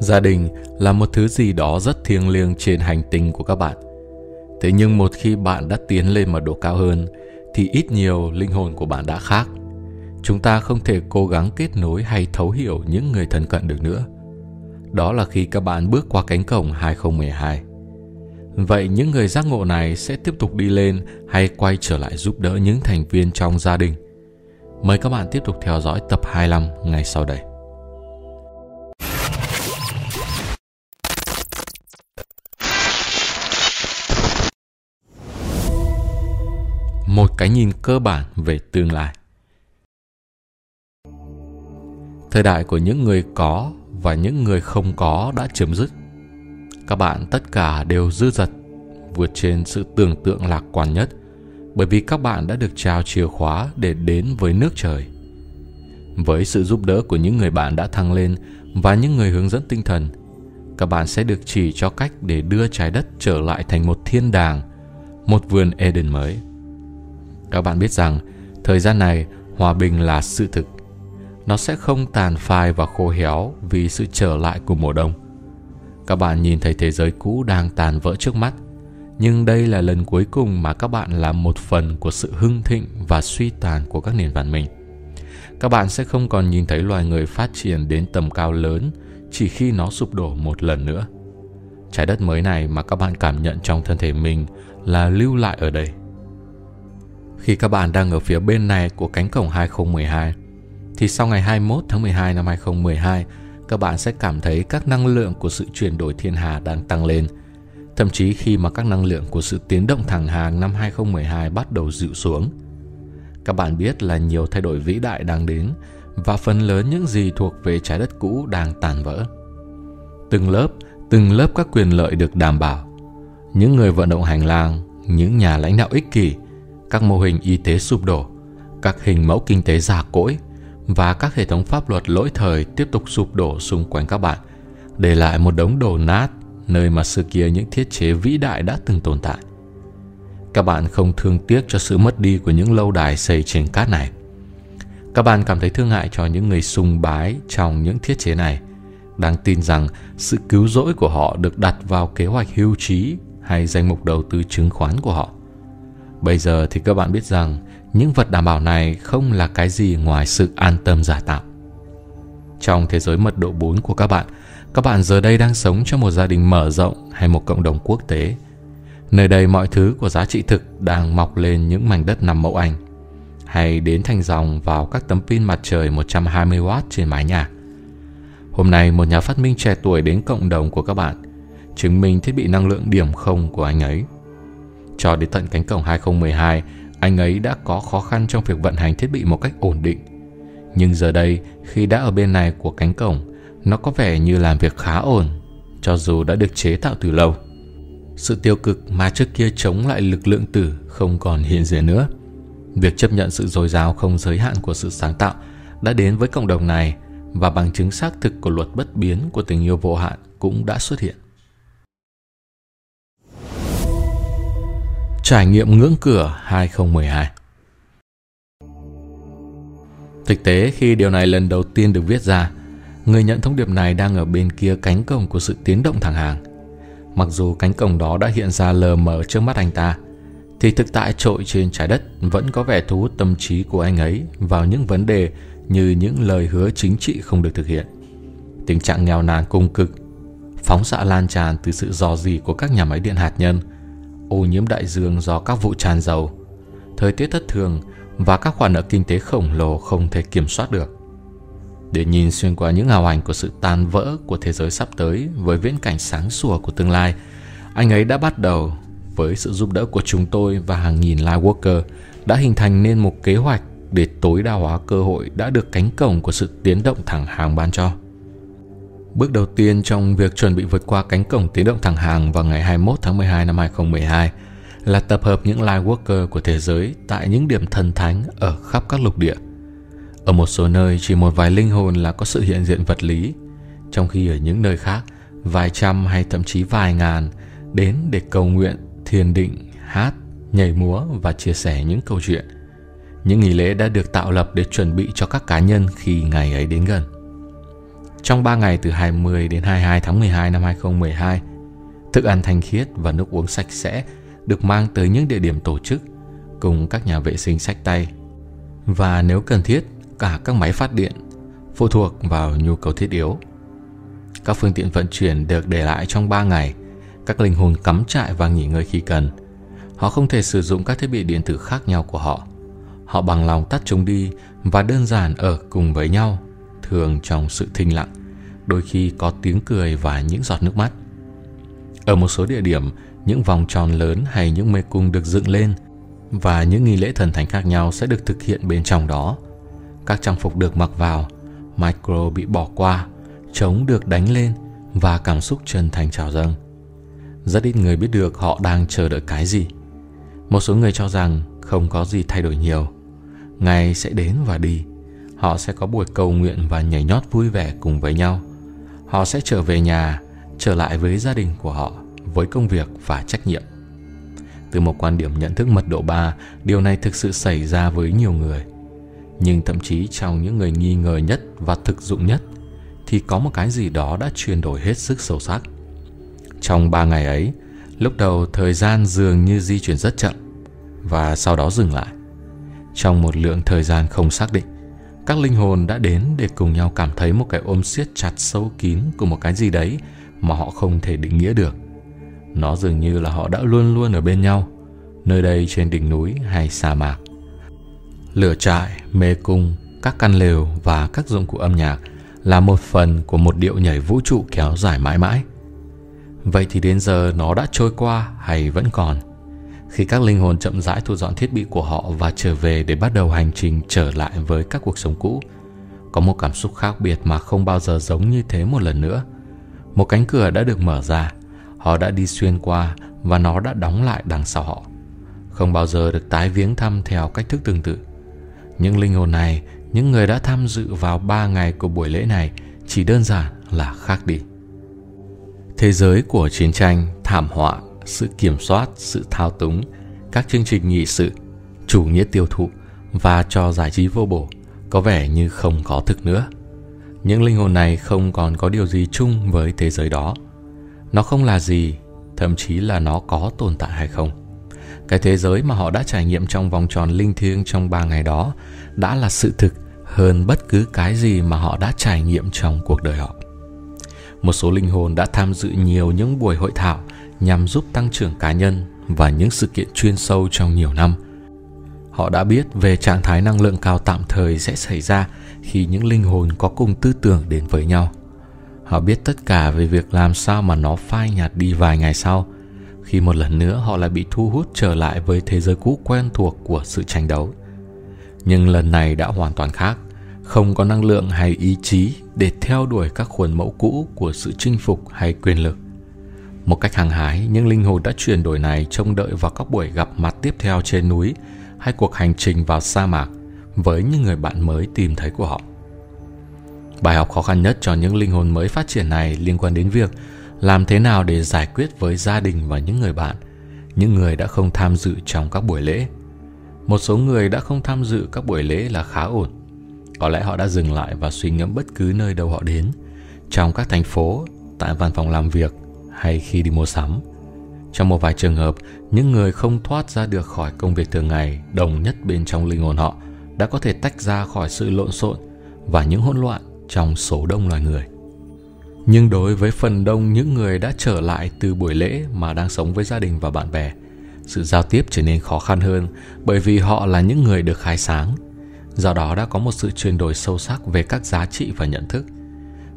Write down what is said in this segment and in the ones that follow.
Gia đình là một thứ gì đó rất thiêng liêng trên hành tinh của các bạn. Thế nhưng một khi bạn đã tiến lên một độ cao hơn, thì ít nhiều linh hồn của bạn đã khác. Chúng ta không thể cố gắng kết nối hay thấu hiểu những người thân cận được nữa. Đó là khi các bạn bước qua cánh cổng 2012. Vậy những người giác ngộ này sẽ tiếp tục đi lên hay quay trở lại giúp đỡ những thành viên trong gia đình? Mời các bạn tiếp tục theo dõi tập 25 ngay sau đây. Một cái nhìn cơ bản về tương lai. Thời đại của những người có và những người không có đã chấm dứt. Các bạn tất cả đều dư dật, vượt trên sự tưởng tượng lạc quan nhất, bởi vì các bạn đã được trao chìa khóa để đến với nước trời. Với sự giúp đỡ của những người bạn đã thăng lên và những người hướng dẫn tinh thần, các bạn sẽ được chỉ cho cách để đưa trái đất trở lại thành một thiên đàng, một vườn eden mới các bạn biết rằng, thời gian này hòa bình là sự thực. Nó sẽ không tàn phai và khô héo vì sự trở lại của mùa đông. Các bạn nhìn thấy thế giới cũ đang tàn vỡ trước mắt, nhưng đây là lần cuối cùng mà các bạn là một phần của sự hưng thịnh và suy tàn của các nền văn minh. Các bạn sẽ không còn nhìn thấy loài người phát triển đến tầm cao lớn chỉ khi nó sụp đổ một lần nữa. Trái đất mới này mà các bạn cảm nhận trong thân thể mình là lưu lại ở đây khi các bạn đang ở phía bên này của cánh cổng 2012 thì sau ngày 21 tháng 12 năm 2012 các bạn sẽ cảm thấy các năng lượng của sự chuyển đổi thiên hà đang tăng lên. Thậm chí khi mà các năng lượng của sự tiến động thẳng hàng năm 2012 bắt đầu dịu xuống. Các bạn biết là nhiều thay đổi vĩ đại đang đến và phần lớn những gì thuộc về trái đất cũ đang tàn vỡ. Từng lớp, từng lớp các quyền lợi được đảm bảo. Những người vận động hành lang, những nhà lãnh đạo ích kỷ, các mô hình y tế sụp đổ, các hình mẫu kinh tế già cỗi và các hệ thống pháp luật lỗi thời tiếp tục sụp đổ xung quanh các bạn, để lại một đống đổ nát nơi mà xưa kia những thiết chế vĩ đại đã từng tồn tại. Các bạn không thương tiếc cho sự mất đi của những lâu đài xây trên cát này. Các bạn cảm thấy thương hại cho những người sùng bái trong những thiết chế này, đang tin rằng sự cứu rỗi của họ được đặt vào kế hoạch hưu trí hay danh mục đầu tư chứng khoán của họ. Bây giờ thì các bạn biết rằng những vật đảm bảo này không là cái gì ngoài sự an tâm giả tạo. Trong thế giới mật độ 4 của các bạn, các bạn giờ đây đang sống trong một gia đình mở rộng hay một cộng đồng quốc tế. Nơi đây mọi thứ của giá trị thực đang mọc lên những mảnh đất nằm mẫu Anh hay đến thành dòng vào các tấm pin mặt trời 120W trên mái nhà. Hôm nay một nhà phát minh trẻ tuổi đến cộng đồng của các bạn chứng minh thiết bị năng lượng điểm không của anh ấy – cho đến tận cánh cổng 2012, anh ấy đã có khó khăn trong việc vận hành thiết bị một cách ổn định. Nhưng giờ đây, khi đã ở bên này của cánh cổng, nó có vẻ như làm việc khá ổn, cho dù đã được chế tạo từ lâu. Sự tiêu cực mà trước kia chống lại lực lượng tử không còn hiện diện nữa. Việc chấp nhận sự dồi dào không giới hạn của sự sáng tạo đã đến với cộng đồng này và bằng chứng xác thực của luật bất biến của tình yêu vô hạn cũng đã xuất hiện. Trải nghiệm ngưỡng cửa 2012 Thực tế khi điều này lần đầu tiên được viết ra, người nhận thông điệp này đang ở bên kia cánh cổng của sự tiến động thẳng hàng. Mặc dù cánh cổng đó đã hiện ra lờ mờ trước mắt anh ta, thì thực tại trội trên trái đất vẫn có vẻ thu hút tâm trí của anh ấy vào những vấn đề như những lời hứa chính trị không được thực hiện. Tình trạng nghèo nàn cung cực, phóng xạ lan tràn từ sự dò dỉ của các nhà máy điện hạt nhân – ô nhiễm đại dương do các vụ tràn dầu, thời tiết thất thường và các khoản nợ kinh tế khổng lồ không thể kiểm soát được. Để nhìn xuyên qua những hào ảnh của sự tan vỡ của thế giới sắp tới với viễn cảnh sáng sủa của tương lai, anh ấy đã bắt đầu với sự giúp đỡ của chúng tôi và hàng nghìn Lightworker đã hình thành nên một kế hoạch để tối đa hóa cơ hội đã được cánh cổng của sự tiến động thẳng hàng ban cho. Bước đầu tiên trong việc chuẩn bị vượt qua cánh cổng tiến động thẳng hàng vào ngày 21 tháng 12 năm 2012 là tập hợp những live worker của thế giới tại những điểm thần thánh ở khắp các lục địa. Ở một số nơi chỉ một vài linh hồn là có sự hiện diện vật lý, trong khi ở những nơi khác vài trăm hay thậm chí vài ngàn đến để cầu nguyện, thiền định, hát, nhảy múa và chia sẻ những câu chuyện. Những nghỉ lễ đã được tạo lập để chuẩn bị cho các cá nhân khi ngày ấy đến gần. Trong 3 ngày từ 20 đến 22 tháng 12 năm 2012, thức ăn thanh khiết và nước uống sạch sẽ được mang tới những địa điểm tổ chức cùng các nhà vệ sinh sách tay. Và nếu cần thiết, cả các máy phát điện phụ thuộc vào nhu cầu thiết yếu. Các phương tiện vận chuyển được để lại trong 3 ngày, các linh hồn cắm trại và nghỉ ngơi khi cần. Họ không thể sử dụng các thiết bị điện tử khác nhau của họ. Họ bằng lòng tắt chúng đi và đơn giản ở cùng với nhau, thường trong sự thinh lặng, đôi khi có tiếng cười và những giọt nước mắt. Ở một số địa điểm, những vòng tròn lớn hay những mê cung được dựng lên và những nghi lễ thần thánh khác nhau sẽ được thực hiện bên trong đó. Các trang phục được mặc vào, micro bị bỏ qua, trống được đánh lên và cảm xúc chân thành trào dâng. Rất ít người biết được họ đang chờ đợi cái gì. Một số người cho rằng không có gì thay đổi nhiều. Ngày sẽ đến và đi. Họ sẽ có buổi cầu nguyện và nhảy nhót vui vẻ cùng với nhau. Họ sẽ trở về nhà, trở lại với gia đình của họ, với công việc và trách nhiệm. Từ một quan điểm nhận thức mật độ 3, điều này thực sự xảy ra với nhiều người. Nhưng thậm chí trong những người nghi ngờ nhất và thực dụng nhất, thì có một cái gì đó đã chuyển đổi hết sức sâu sắc. Trong ba ngày ấy, lúc đầu thời gian dường như di chuyển rất chậm và sau đó dừng lại. Trong một lượng thời gian không xác định, các linh hồn đã đến để cùng nhau cảm thấy một cái ôm siết chặt sâu kín của một cái gì đấy mà họ không thể định nghĩa được. Nó dường như là họ đã luôn luôn ở bên nhau, nơi đây trên đỉnh núi hay sa mạc. Lửa trại, mê cung, các căn lều và các dụng cụ âm nhạc là một phần của một điệu nhảy vũ trụ kéo dài mãi mãi. Vậy thì đến giờ nó đã trôi qua hay vẫn còn? Khi các linh hồn chậm rãi thu dọn thiết bị của họ và trở về để bắt đầu hành trình trở lại với các cuộc sống cũ, có một cảm xúc khác biệt mà không bao giờ giống như thế một lần nữa. Một cánh cửa đã được mở ra, họ đã đi xuyên qua và nó đã đóng lại đằng sau họ. Không bao giờ được tái viếng thăm theo cách thức tương tự. Những linh hồn này, những người đã tham dự vào ba ngày của buổi lễ này chỉ đơn giản là khác đi. Thế giới của chiến tranh, thảm họa, sự kiểm soát, sự thao túng, các chương trình nghị sự, chủ nghĩa tiêu thụ và cho giải trí vô bổ có vẻ như không có thực nữa. Những linh hồn này không còn có điều gì chung với thế giới đó. Nó không là gì, thậm chí là nó có tồn tại hay không. Cái thế giới mà họ đã trải nghiệm trong vòng tròn linh thiêng trong ba ngày đó đã là sự thực hơn bất cứ cái gì mà họ đã trải nghiệm trong cuộc đời họ. Một số linh hồn đã tham dự nhiều những buổi hội thảo nhằm giúp tăng trưởng cá nhân và những sự kiện chuyên sâu trong nhiều năm. Họ đã biết về trạng thái năng lượng cao tạm thời sẽ xảy ra khi những linh hồn có cùng tư tưởng đến với nhau. Họ biết tất cả về việc làm sao mà nó phai nhạt đi vài ngày sau, khi một lần nữa họ lại bị thu hút trở lại với thế giới cũ quen thuộc của sự tranh đấu. Nhưng lần này đã hoàn toàn khác, không có năng lượng hay ý chí để theo đuổi các khuôn mẫu cũ của sự chinh phục hay quyền lực. Một cách hàng hái, những linh hồn đã chuyển đổi này trông đợi vào các buổi gặp mặt tiếp theo trên núi hay cuộc hành trình vào sa mạc với những người bạn mới tìm thấy của họ. Bài học khó khăn nhất cho những linh hồn mới phát triển này liên quan đến việc làm thế nào để giải quyết với gia đình và những người bạn, những người đã không tham dự trong các buổi lễ. Một số người đã không tham dự các buổi lễ là khá ổn. Có lẽ họ đã dừng lại và suy ngẫm bất cứ nơi đâu họ đến, trong các thành phố, tại văn phòng làm việc hay khi đi mua sắm. Trong một vài trường hợp, những người không thoát ra được khỏi công việc thường ngày đồng nhất bên trong linh hồn họ đã có thể tách ra khỏi sự lộn xộn và những hỗn loạn trong số đông loài người. Nhưng đối với phần đông những người đã trở lại từ buổi lễ mà đang sống với gia đình và bạn bè, sự giao tiếp trở nên khó khăn hơn bởi vì họ là những người được khai sáng. Do đó đã có một sự chuyển đổi sâu sắc về các giá trị và nhận thức.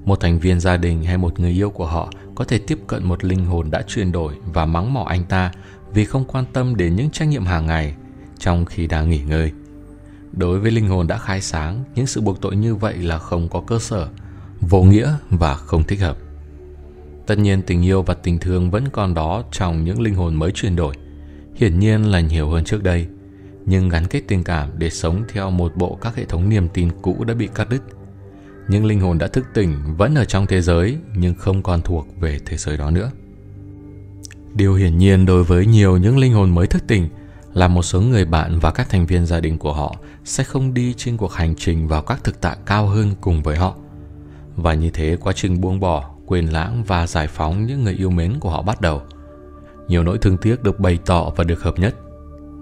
Một thành viên gia đình hay một người yêu của họ có thể tiếp cận một linh hồn đã chuyển đổi và mắng mỏ anh ta vì không quan tâm đến những trách nhiệm hàng ngày trong khi đang nghỉ ngơi. Đối với linh hồn đã khai sáng, những sự buộc tội như vậy là không có cơ sở, vô nghĩa và không thích hợp. Tất nhiên tình yêu và tình thương vẫn còn đó trong những linh hồn mới chuyển đổi, hiển nhiên là nhiều hơn trước đây, nhưng gắn kết tình cảm để sống theo một bộ các hệ thống niềm tin cũ đã bị cắt đứt. Những linh hồn đã thức tỉnh vẫn ở trong thế giới nhưng không còn thuộc về thế giới đó nữa. Điều hiển nhiên đối với nhiều những linh hồn mới thức tỉnh là một số người bạn và các thành viên gia đình của họ sẽ không đi trên cuộc hành trình vào các thực tại cao hơn cùng với họ. Và như thế quá trình buông bỏ, quên lãng và giải phóng những người yêu mến của họ bắt đầu. Nhiều nỗi thương tiếc được bày tỏ và được hợp nhất.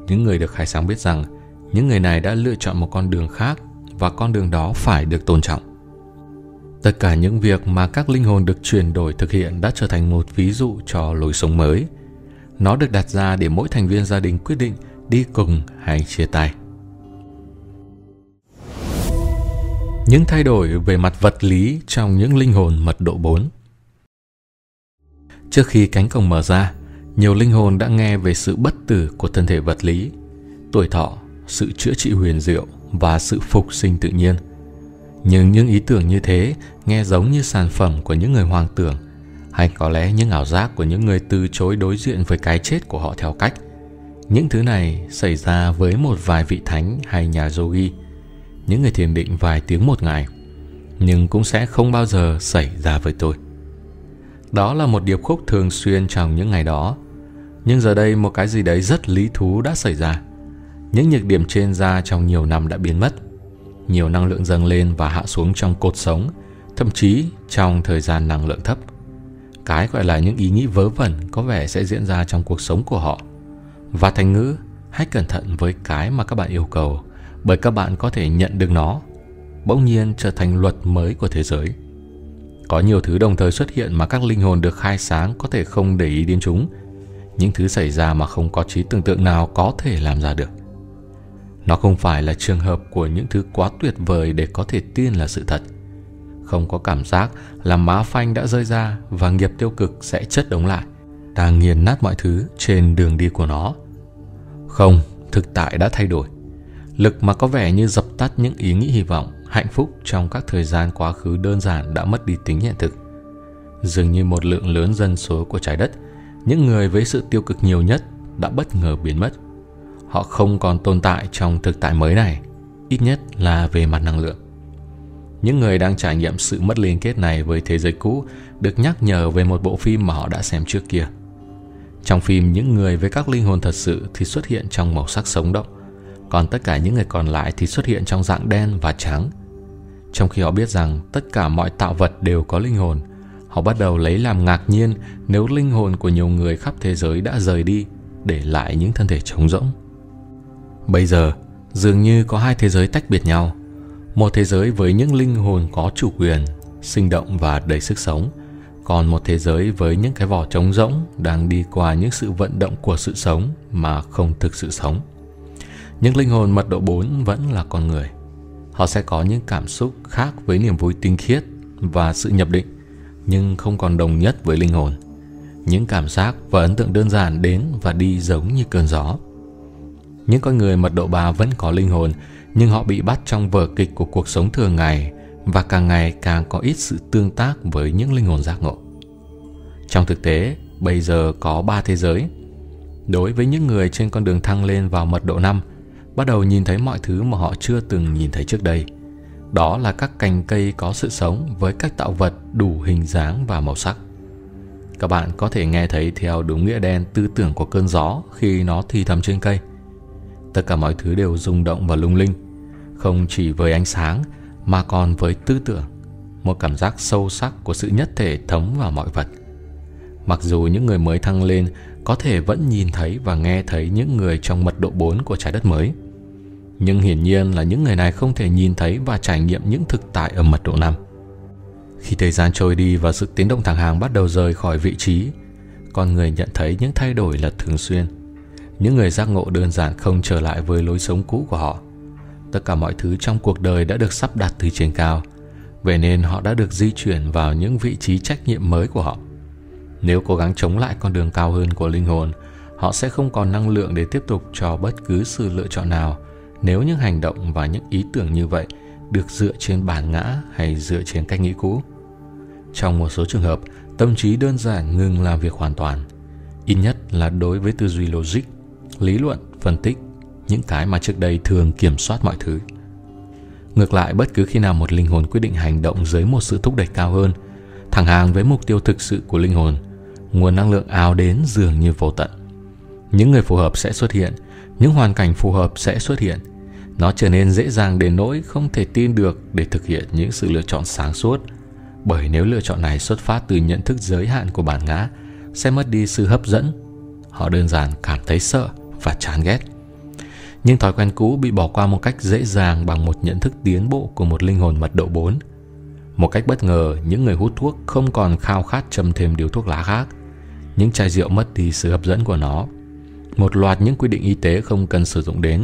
Những người được khai sáng biết rằng những người này đã lựa chọn một con đường khác và con đường đó phải được tôn trọng. Tất cả những việc mà các linh hồn được chuyển đổi thực hiện đã trở thành một ví dụ cho lối sống mới. Nó được đặt ra để mỗi thành viên gia đình quyết định đi cùng hay chia tay. Những thay đổi về mặt vật lý trong những linh hồn mật độ 4 Trước khi cánh cổng mở ra, nhiều linh hồn đã nghe về sự bất tử của thân thể vật lý, tuổi thọ, sự chữa trị huyền diệu và sự phục sinh tự nhiên. Nhưng những ý tưởng như thế nghe giống như sản phẩm của những người hoang tưởng, hay có lẽ những ảo giác của những người từ chối đối diện với cái chết của họ theo cách. Những thứ này xảy ra với một vài vị thánh hay nhà yogi, những người thiền định vài tiếng một ngày, nhưng cũng sẽ không bao giờ xảy ra với tôi. Đó là một điệp khúc thường xuyên trong những ngày đó. Nhưng giờ đây một cái gì đấy rất lý thú đã xảy ra. Những nhược điểm trên da trong nhiều năm đã biến mất. Nhiều năng lượng dâng lên và hạ xuống trong cột sống, thậm chí trong thời gian năng lượng thấp. Cái gọi là những ý nghĩ vớ vẩn có vẻ sẽ diễn ra trong cuộc sống của họ. Và thành ngữ, hãy cẩn thận với cái mà các bạn yêu cầu, bởi các bạn có thể nhận được nó. Bỗng nhiên trở thành luật mới của thế giới. Có nhiều thứ đồng thời xuất hiện mà các linh hồn được khai sáng có thể không để ý đến chúng. Những thứ xảy ra mà không có trí tưởng tượng nào có thể làm ra được. Nó không phải là trường hợp của những thứ quá tuyệt vời để có thể tin là sự thật. Không có cảm giác là má phanh đã rơi ra và nghiệp tiêu cực sẽ chất đống lại, đang nghiền nát mọi thứ trên đường đi của nó. Không, thực tại đã thay đổi. Lực mà có vẻ như dập tắt những ý nghĩ hy vọng hạnh phúc trong các thời gian quá khứ đơn giản đã mất đi tính hiện thực. Dường như một lượng lớn dân số của trái đất, những người với sự tiêu cực nhiều nhất đã bất ngờ biến mất. Họ không còn tồn tại trong thực tại mới này, ít nhất là về mặt năng lượng. Những người đang trải nghiệm sự mất liên kết này với thế giới cũ được nhắc nhở về một bộ phim mà họ đã xem trước kia. Trong phim, những người với các linh hồn thật sự thì xuất hiện trong màu sắc sống động, còn tất cả những người còn lại thì xuất hiện trong dạng đen và trắng – trong khi họ biết rằng tất cả mọi tạo vật đều có linh hồn, họ bắt đầu lấy làm ngạc nhiên nếu linh hồn của nhiều người khắp thế giới đã rời đi, để lại những thân thể trống rỗng. Bây giờ, dường như có hai thế giới tách biệt nhau. Một thế giới với những linh hồn có chủ quyền, sinh động và đầy sức sống, còn một thế giới với những cái vỏ trống rỗng đang đi qua những sự vận động của sự sống mà không thực sự sống. Những linh hồn mật độ 4 vẫn là con người họ sẽ có những cảm xúc khác với niềm vui tinh khiết và sự nhập định nhưng không còn đồng nhất với linh hồn những cảm giác và ấn tượng đơn giản đến và đi giống như cơn gió những con người mật độ ba vẫn có linh hồn, nhưng họ bị bắt trong vở kịch của cuộc sống thường ngày và càng ngày càng có ít sự tương tác với những linh hồn giác ngộ trong thực tế, bây giờ có ba thế giới đối với những người trên con đường thăng lên vào mật độ 5 bắt đầu nhìn thấy mọi thứ mà họ chưa từng nhìn thấy trước đây. Đó là các cành cây có sự sống với các tạo vật đủ hình dáng và màu sắc. Các bạn có thể nghe thấy theo đúng nghĩa đen tư tưởng của cơn gió khi nó thì thầm trên cây. Tất cả mọi thứ đều rung động và lung linh, không chỉ với ánh sáng mà còn với tư tưởng, một cảm giác sâu sắc của sự nhất thể thấm vào mọi vật. Mặc dù những người mới thăng lên có thể vẫn nhìn thấy và nghe thấy những người trong mật độ 4 của trái đất mới. Nhưng hiển nhiên là những người này không thể nhìn thấy và trải nghiệm những thực tại ở mật độ 5. Khi thời gian trôi đi và sự tiến động thẳng hàng bắt đầu rời khỏi vị trí, con người nhận thấy những thay đổi là thường xuyên. Những người giác ngộ đơn giản không trở lại với lối sống cũ của họ. Tất cả mọi thứ trong cuộc đời đã được sắp đặt từ trên cao, vậy nên họ đã được di chuyển vào những vị trí trách nhiệm mới của họ. Nếu cố gắng chống lại con đường cao hơn của linh hồn, họ sẽ không còn năng lượng để tiếp tục cho bất cứ sự lựa chọn nào nếu những hành động và những ý tưởng như vậy được dựa trên bản ngã hay dựa trên cách nghĩ cũ. Trong một số trường hợp, tâm trí đơn giản ngừng làm việc hoàn toàn, ít nhất là đối với tư duy logic, lý luận, phân tích, những cái mà trước đây thường kiểm soát mọi thứ. Ngược lại, bất cứ khi nào một linh hồn quyết định hành động dưới một sự thúc đẩy cao hơn, thẳng hàng với mục tiêu thực sự của linh hồn, nguồn năng lượng ào đến dường như vô tận. Những người phù hợp sẽ xuất hiện, những hoàn cảnh phù hợp sẽ xuất hiện. Nó trở nên dễ dàng đến nỗi không thể tin được để thực hiện những sự lựa chọn sáng suốt. bởi nếu lựa chọn này xuất phát từ nhận thức giới hạn của bản ngã sẽ mất đi sự hấp dẫn họ đơn giản cảm thấy sợ và chán ghét nhưng thói quen cũ bị bỏ qua một cách dễ dàng bằng một nhận thức tiến bộ của một linh hồn mật độ 4. Một cách bất ngờ, những người hút thuốc không còn khao khát châm thêm điếu thuốc lá khác. Những chai rượu mất đi sự hấp dẫn của nó. Một loạt những quy định y tế không cần sử dụng đến.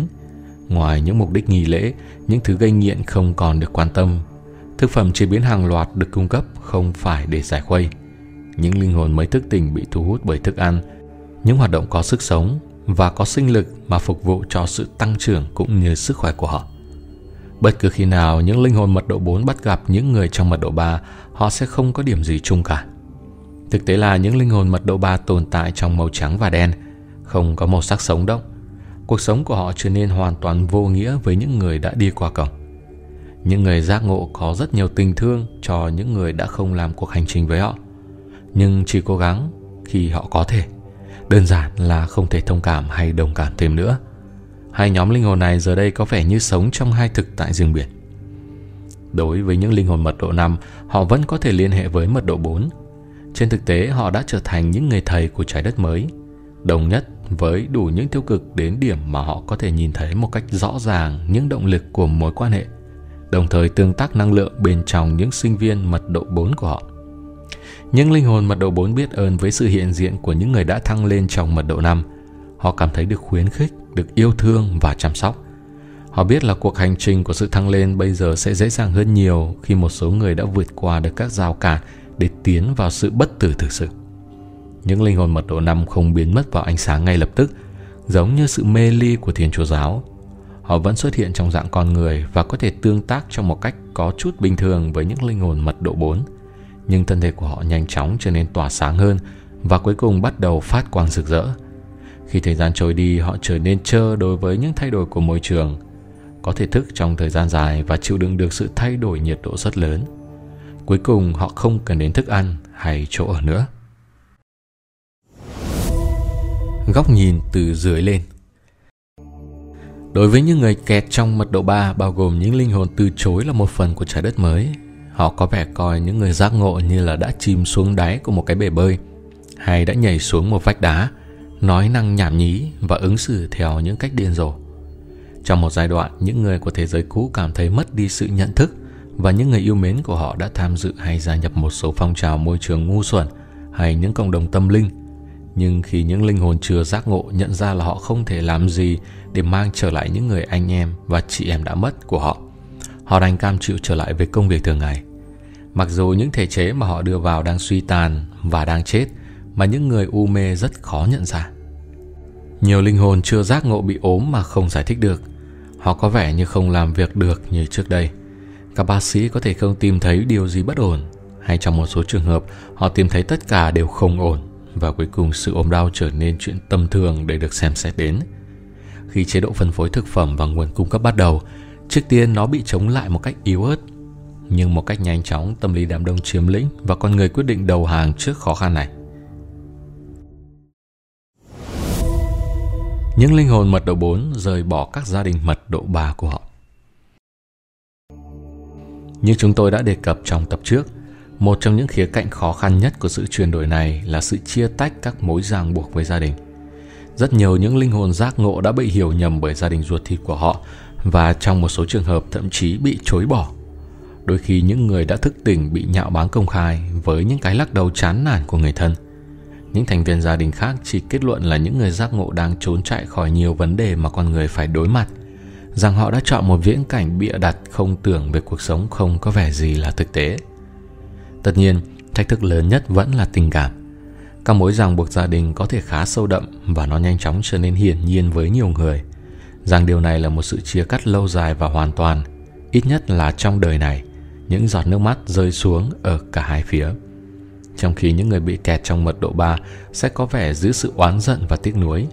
Ngoài những mục đích nghi lễ, những thứ gây nghiện không còn được quan tâm. Thực phẩm chế biến hàng loạt được cung cấp không phải để giải khuây. Những linh hồn mới thức tỉnh bị thu hút bởi thức ăn, những hoạt động có sức sống và có sinh lực mà phục vụ cho sự tăng trưởng cũng như sức khỏe của họ. Bất cứ khi nào những linh hồn mật độ 4 bắt gặp những người trong mật độ 3, họ sẽ không có điểm gì chung cả. Thực tế là những linh hồn mật độ 3 tồn tại trong màu trắng và đen, không có màu sắc sống động. Cuộc sống của họ trở nên hoàn toàn vô nghĩa với những người đã đi qua cổng. Những người giác ngộ có rất nhiều tình thương cho những người đã không làm cuộc hành trình với họ, nhưng chỉ cố gắng khi họ có thể đơn giản là không thể thông cảm hay đồng cảm thêm nữa. Hai nhóm linh hồn này giờ đây có vẻ như sống trong hai thực tại riêng biệt. Đối với những linh hồn mật độ 5, họ vẫn có thể liên hệ với mật độ 4. Trên thực tế, họ đã trở thành những người thầy của trái đất mới, đồng nhất với đủ những tiêu cực đến điểm mà họ có thể nhìn thấy một cách rõ ràng những động lực của mối quan hệ, đồng thời tương tác năng lượng bên trong những sinh viên mật độ 4 của họ. Những linh hồn mật độ 4 biết ơn với sự hiện diện của những người đã thăng lên trong mật độ 5. Họ cảm thấy được khuyến khích, được yêu thương và chăm sóc. Họ biết là cuộc hành trình của sự thăng lên bây giờ sẽ dễ dàng hơn nhiều khi một số người đã vượt qua được các rào cản để tiến vào sự bất tử thực sự. Những linh hồn mật độ 5 không biến mất vào ánh sáng ngay lập tức, giống như sự mê ly của Thiên Chúa Giáo. Họ vẫn xuất hiện trong dạng con người và có thể tương tác trong một cách có chút bình thường với những linh hồn mật độ 4 nhưng thân thể của họ nhanh chóng trở nên tỏa sáng hơn và cuối cùng bắt đầu phát quang rực rỡ. Khi thời gian trôi đi, họ trở nên trơ đối với những thay đổi của môi trường, có thể thức trong thời gian dài và chịu đựng được sự thay đổi nhiệt độ rất lớn. Cuối cùng họ không cần đến thức ăn hay chỗ ở nữa. Góc nhìn từ dưới lên Đối với những người kẹt trong mật độ 3 bao gồm những linh hồn từ chối là một phần của trái đất mới Họ có vẻ coi những người giác ngộ như là đã chìm xuống đáy của một cái bể bơi hay đã nhảy xuống một vách đá, nói năng nhảm nhí và ứng xử theo những cách điên rồ. Trong một giai đoạn, những người của thế giới cũ cảm thấy mất đi sự nhận thức và những người yêu mến của họ đã tham dự hay gia nhập một số phong trào môi trường ngu xuẩn hay những cộng đồng tâm linh. Nhưng khi những linh hồn chưa giác ngộ nhận ra là họ không thể làm gì để mang trở lại những người anh em và chị em đã mất của họ, họ đành cam chịu trở lại với công việc thường ngày. Mặc dù những thể chế mà họ đưa vào đang suy tàn và đang chết mà những người u mê rất khó nhận ra. Nhiều linh hồn chưa giác ngộ bị ốm mà không giải thích được. Họ có vẻ như không làm việc được như trước đây. Các bác sĩ có thể không tìm thấy điều gì bất ổn, hay trong một số trường hợp họ tìm thấy tất cả đều không ổn và cuối cùng sự ốm đau trở nên chuyện tầm thường để được xem xét đến. Khi chế độ phân phối thực phẩm và nguồn cung cấp bắt đầu, trước tiên nó bị chống lại một cách yếu ớt nhưng một cách nhanh chóng tâm lý đám đông chiếm lĩnh và con người quyết định đầu hàng trước khó khăn này. Những linh hồn mật độ 4 rời bỏ các gia đình mật độ 3 của họ. Như chúng tôi đã đề cập trong tập trước, một trong những khía cạnh khó khăn nhất của sự chuyển đổi này là sự chia tách các mối ràng buộc với gia đình. Rất nhiều những linh hồn giác ngộ đã bị hiểu nhầm bởi gia đình ruột thịt của họ và trong một số trường hợp thậm chí bị chối bỏ. Đôi khi những người đã thức tỉnh bị nhạo báng công khai với những cái lắc đầu chán nản của người thân. Những thành viên gia đình khác chỉ kết luận là những người giác ngộ đang trốn chạy khỏi nhiều vấn đề mà con người phải đối mặt. Rằng họ đã chọn một viễn cảnh bịa đặt không tưởng về cuộc sống không có vẻ gì là thực tế. Tất nhiên, thách thức lớn nhất vẫn là tình cảm. Các mối ràng buộc gia đình có thể khá sâu đậm và nó nhanh chóng trở nên hiển nhiên với nhiều người rằng điều này là một sự chia cắt lâu dài và hoàn toàn ít nhất là trong đời này những giọt nước mắt rơi xuống ở cả hai phía. Trong khi những người bị kẹt trong mật độ 3 sẽ có vẻ giữ sự oán giận và tiếc nuối,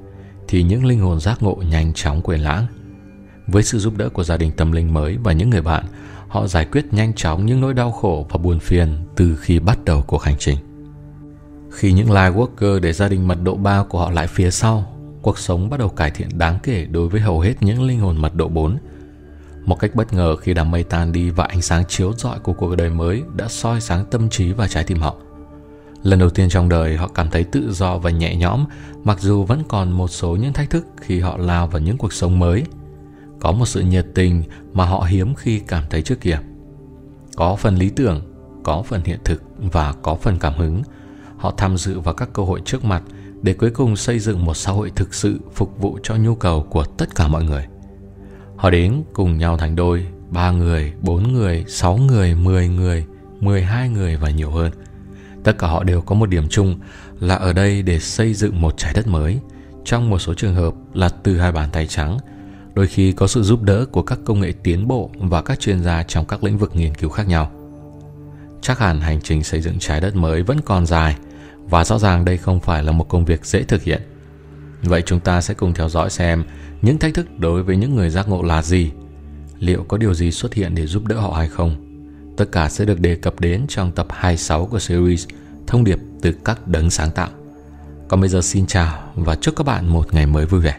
thì những linh hồn giác ngộ nhanh chóng quên lãng. Với sự giúp đỡ của gia đình tâm linh mới và những người bạn, họ giải quyết nhanh chóng những nỗi đau khổ và buồn phiền từ khi bắt đầu cuộc hành trình. Khi những live worker để gia đình mật độ 3 của họ lại phía sau, cuộc sống bắt đầu cải thiện đáng kể đối với hầu hết những linh hồn mật độ 4 Một cách bất ngờ khi đám mây tan đi và ánh sáng chiếu rọi của cuộc đời mới đã soi sáng tâm trí và trái tim họ. Lần đầu tiên trong đời họ cảm thấy tự do và nhẹ nhõm mặc dù vẫn còn một số những thách thức khi họ lao vào những cuộc sống mới. Có một sự nhiệt tình mà họ hiếm khi cảm thấy trước kia. Có phần lý tưởng, có phần hiện thực và có phần cảm hứng. Họ tham dự vào các cơ hội trước mặt để cuối cùng xây dựng một xã hội thực sự phục vụ cho nhu cầu của tất cả mọi người. Họ đến cùng nhau thành đôi, ba người, bốn người, sáu người, mười người, mười hai người và nhiều hơn. Tất cả họ đều có một điểm chung là ở đây để xây dựng một trái đất mới. Trong một số trường hợp là từ hai bàn tay trắng, đôi khi có sự giúp đỡ của các công nghệ tiến bộ và các chuyên gia trong các lĩnh vực nghiên cứu khác nhau. Chắc hẳn hành trình xây dựng trái đất mới vẫn còn dài và rõ ràng đây không phải là một công việc dễ thực hiện. Vậy chúng ta sẽ cùng theo dõi xem những thách thức đối với những người giác ngộ là gì? Liệu có điều gì xuất hiện để giúp đỡ họ hay không? Tất cả sẽ được đề cập đến trong tập 26 của series Thông điệp từ các đấng sáng tạo. Còn bây giờ xin chào và chúc các bạn một ngày mới vui vẻ.